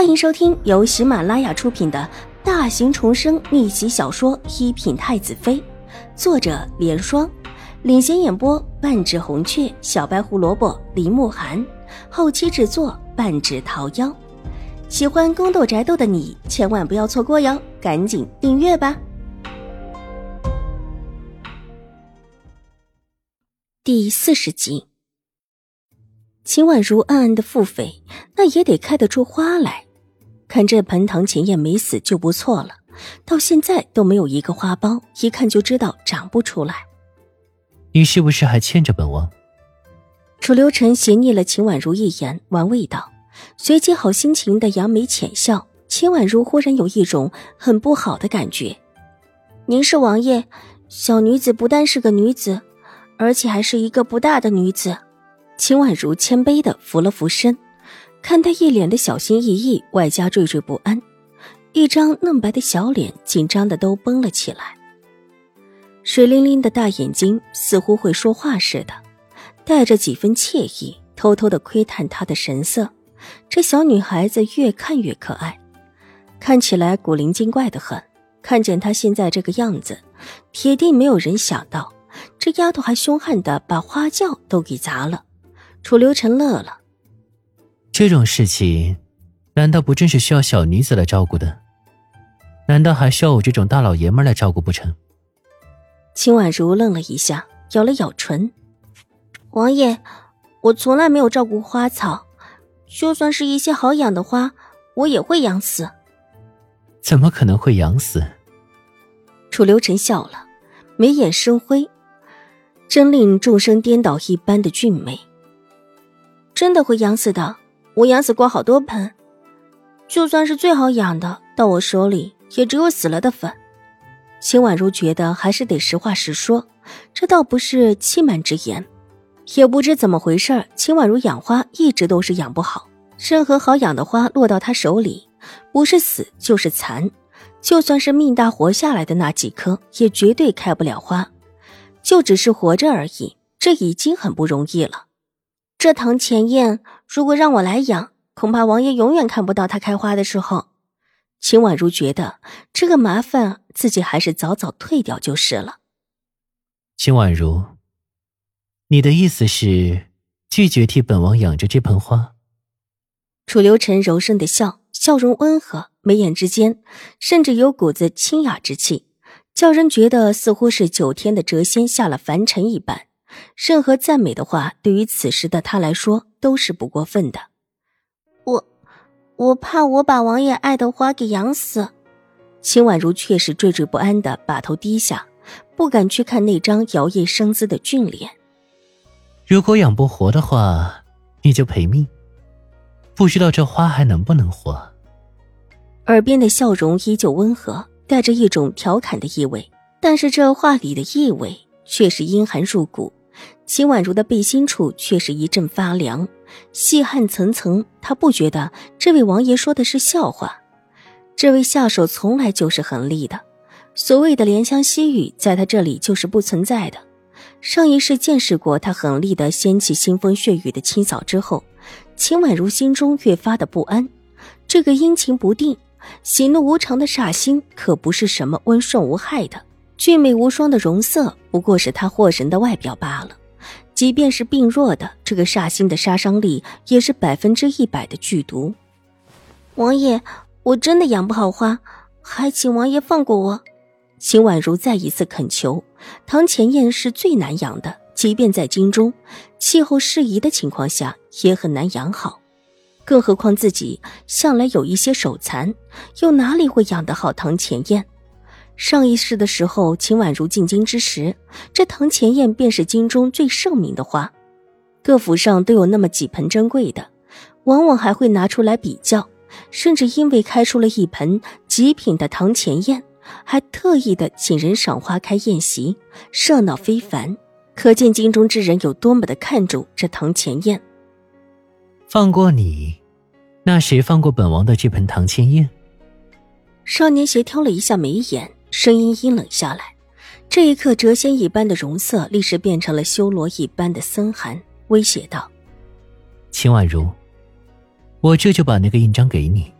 欢迎收听由喜马拉雅出品的大型重生逆袭小说《一品太子妃》，作者：莲霜，领衔演播：半指红雀、小白胡萝卜、林慕寒，后期制作：半指桃夭。喜欢宫斗宅斗的你千万不要错过哟，赶紧订阅吧！第四十集。秦婉如暗暗的腹诽：“那也得开得出花来。看这盆唐前燕没死就不错了，到现在都没有一个花苞，一看就知道长不出来。你是不是还欠着本王？”楚留臣斜睨了秦婉如一眼，玩味道，随即好心情的扬眉浅笑。秦婉如忽然有一种很不好的感觉：“您是王爷，小女子不但是个女子，而且还是一个不大的女子。”秦婉如谦卑的扶了扶身，看他一脸的小心翼翼，外加惴惴不安，一张嫩白的小脸紧张的都绷了起来，水灵灵的大眼睛似乎会说话似的，带着几分惬意，偷偷的窥探他的神色。这小女孩子越看越可爱，看起来古灵精怪的很。看见她现在这个样子，铁定没有人想到这丫头还凶悍的把花轿都给砸了。楚留臣乐了，这种事情，难道不正是需要小女子来照顾的？难道还需要我这种大老爷们来照顾不成？秦婉如愣了一下，咬了咬唇：“王爷，我从来没有照顾花草，就算是一些好养的花，我也会养死。”怎么可能会养死？楚留臣笑了，眉眼生辉，真令众生颠倒一般的俊美。真的会养死的，我养死过好多盆，就算是最好养的，到我手里也只有死了的份。秦婉如觉得还是得实话实说，这倒不是欺瞒之言。也不知怎么回事，秦婉如养花一直都是养不好，任何好养的花落到她手里，不是死就是残，就算是命大活下来的那几棵，也绝对开不了花，就只是活着而已，这已经很不容易了。这堂前燕，如果让我来养，恐怕王爷永远看不到它开花的时候。秦婉如觉得这个麻烦自己还是早早退掉就是了。秦婉如，你的意思是拒绝替本王养着这盆花？楚留臣柔声的笑，笑容温和，眉眼之间甚至有股子清雅之气，叫人觉得似乎是九天的谪仙下了凡尘一般。任何赞美的话，对于此时的他来说都是不过分的。我，我怕我把王爷爱的花给养死。秦婉如却是惴惴不安的把头低下，不敢去看那张摇曳生姿的俊脸。如果养不活的话，你就赔命。不知道这花还能不能活？耳边的笑容依旧温和，带着一种调侃的意味，但是这话里的意味却是阴寒入骨。秦婉如的背心处却是一阵发凉，细汗层层。她不觉得这位王爷说的是笑话，这位下手从来就是狠厉的。所谓的怜香惜玉，在他这里就是不存在的。上一世见识过他狠厉的掀起腥风血雨的清扫之后，秦婉如心中越发的不安。这个阴晴不定、喜怒无常的煞星，可不是什么温顺无害的。俊美无双的容色，不过是他惑人的外表罢了。即便是病弱的这个煞星的杀伤力，也是百分之一百的剧毒。王爷，我真的养不好花，还请王爷放过我。秦婉如再一次恳求。唐前燕是最难养的，即便在京中，气候适宜的情况下，也很难养好。更何况自己向来有一些手残，又哪里会养得好唐前燕？上一世的时候，秦婉如进京之时，这堂前燕便是京中最盛名的花，各府上都有那么几盆珍贵的，往往还会拿出来比较，甚至因为开出了一盆极品的堂前燕，还特意的请人赏花开宴席，热闹非凡，可见京中之人有多么的看重这堂前燕。放过你，那谁放过本王的这盆堂前燕？少年斜挑了一下眉眼。声音阴冷下来，这一刻，谪仙一般的容色立时变成了修罗一般的森寒，威胁道：“秦婉如，我这就把那个印章给你，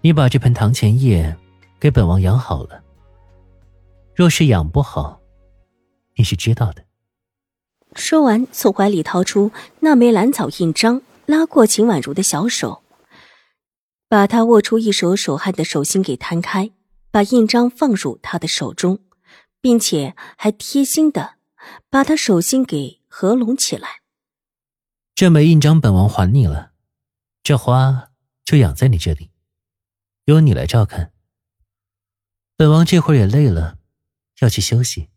你把这盆堂前叶给本王养好了。若是养不好，你是知道的。说完，从怀里掏出那枚兰草印章，拉过秦婉如的小手，把她握出一手手汗的手心给摊开，把印章放入他的手中，并且还贴心的把他手心给合拢起来。这枚印章本王还你了，这花就养在你这里，由你来照看。本王这会儿也累了，要去休息。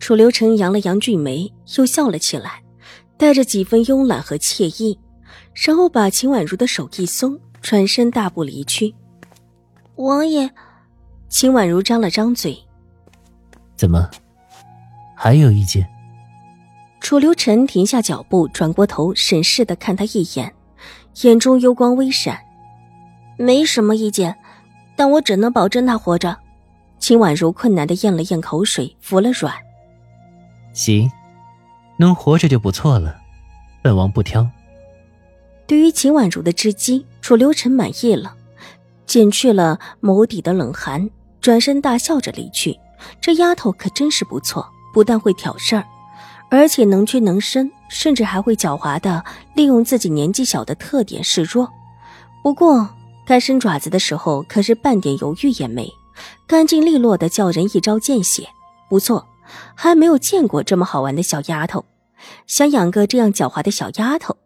楚留臣扬了扬俊眉，又笑了起来，带着几分慵懒和惬意，然后把秦婉如的手一松，转身大步离去。王爷，秦婉如张了张嘴，怎么，还有意见？楚留臣停下脚步，转过头审视的看他一眼，眼中幽光微闪。没什么意见，但我只能保证他活着。秦婉如困难的咽了咽口水，服了软。行，能活着就不错了，本王不挑。对于秦婉如的知机，楚留臣满意了，减去了眸底的冷寒，转身大笑着离去。这丫头可真是不错，不但会挑事儿，而且能屈能伸，甚至还会狡猾的利用自己年纪小的特点示弱。不过该伸爪子的时候，可是半点犹豫也没，干净利落的叫人一招见血。不错。还没有见过这么好玩的小丫头，想养个这样狡猾的小丫头。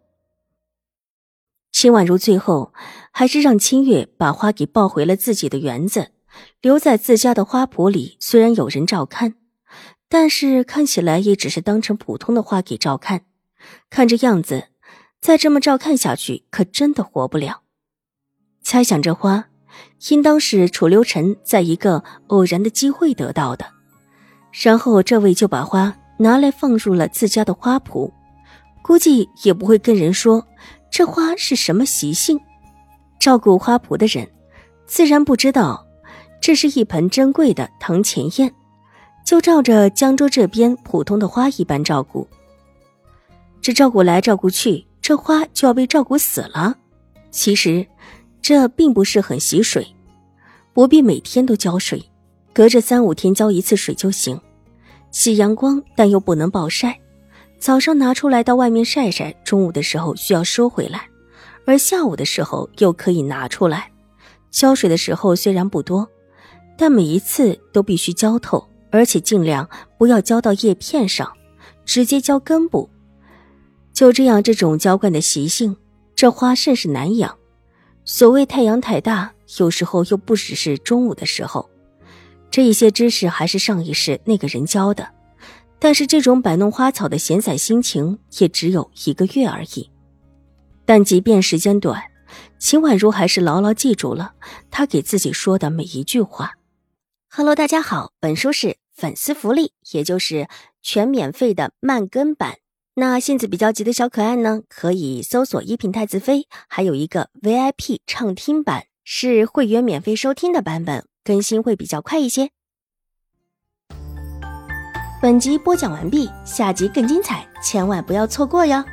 秦婉如最后还是让清月把花给抱回了自己的园子，留在自家的花圃里。虽然有人照看，但是看起来也只是当成普通的花给照看。看这样子，再这么照看下去，可真的活不了。猜想这花，应当是楚留臣在一个偶然的机会得到的。然后这位就把花拿来放入了自家的花圃，估计也不会跟人说这花是什么习性。照顾花圃的人，自然不知道这是一盆珍贵的藤前燕，就照着江州这边普通的花一般照顾。这照顾来照顾去，这花就要被照顾死了。其实，这并不是很喜水，不必每天都浇水，隔着三五天浇一次水就行。喜阳光，但又不能暴晒。早上拿出来到外面晒晒，中午的时候需要收回来，而下午的时候又可以拿出来。浇水的时候虽然不多，但每一次都必须浇透，而且尽量不要浇到叶片上，直接浇根部。就这样，这种浇灌的习性，这花甚是难养。所谓太阳太大，有时候又不只是中午的时候。这一些知识还是上一世那个人教的，但是这种摆弄花草的闲散心情也只有一个月而已。但即便时间短，秦婉如还是牢牢记住了他给自己说的每一句话。Hello，大家好，本书是粉丝福利，也就是全免费的慢更版。那性子比较急的小可爱呢，可以搜索“一品太子妃”，还有一个 VIP 畅听版，是会员免费收听的版本。更新会比较快一些。本集播讲完毕，下集更精彩，千万不要错过哟。